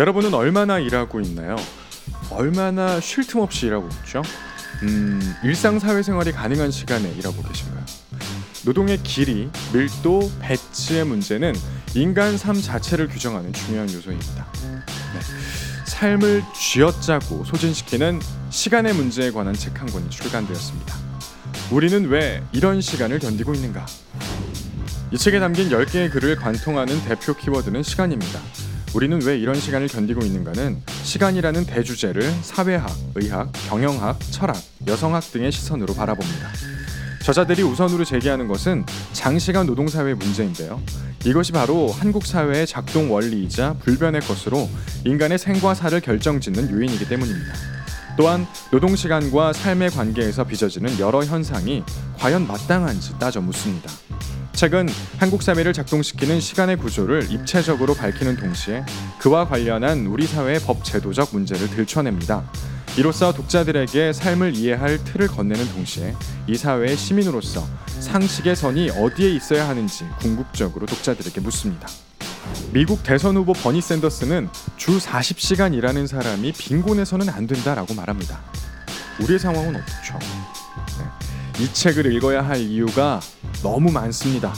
여러분은 얼마나 일하고 있나요? 얼마나 쉴 틈 없이 일하고 있죠? 음, 일상 사회생활이 가능한 시간에 일하고 계신가요? 노동의 길이, 밀도, 배치의 문제는 인간 삶 자체를 규정하는 중요한 요소입니다. 네. 삶을 쥐어짜고 소진시키는 시간의 문제에 관한 책 한 권이 출간되었습니다. 우리는 왜 이런 시간을 견디고 있는가? 이 책에 담긴 10개의 글을 관통하는 대표 키워드는 시간입니다. 우리는 왜 이런 시간을 견디고 있는가는 시간이라는 대주제를 사회학, 의학, 경영학, 철학, 여성학 등의 시선으로 바라봅니다. 저자들이 우선으로 제기하는 것은 장시간 노동사회 문제인데요. 이것이 바로 한국 사회의 작동 원리이자 불변의 것으로 인간의 생과 사를 결정짓는 요인이기 때문입니다. 또한 노동 시간과 삶의 관계에서 빚어지는 여러 현상이 과연 마땅한지 따져 묻습니다. 책은 한국 사회를 작동시키는 시간의 구조를 입체적으로 밝히는 동시에 그와 관련한 우리 사회의 법 제도적 문제를 들춰냅니다. 이로써 독자들에게 삶을 이해할 틀을 건네는 동시에 이 사회의 시민으로서 상식의 선이 어디에 있어야 하는지 궁극적으로 독자들에게 묻습니다. 미국 대선 후보 버니 샌더스는 주 40시간 일하는 사람이 빈곤해서는 안 된다라고 말합니다. 우리의 상황은 어떻죠? 네. 이 책을 읽어야 할 이유가 너무 많습니다.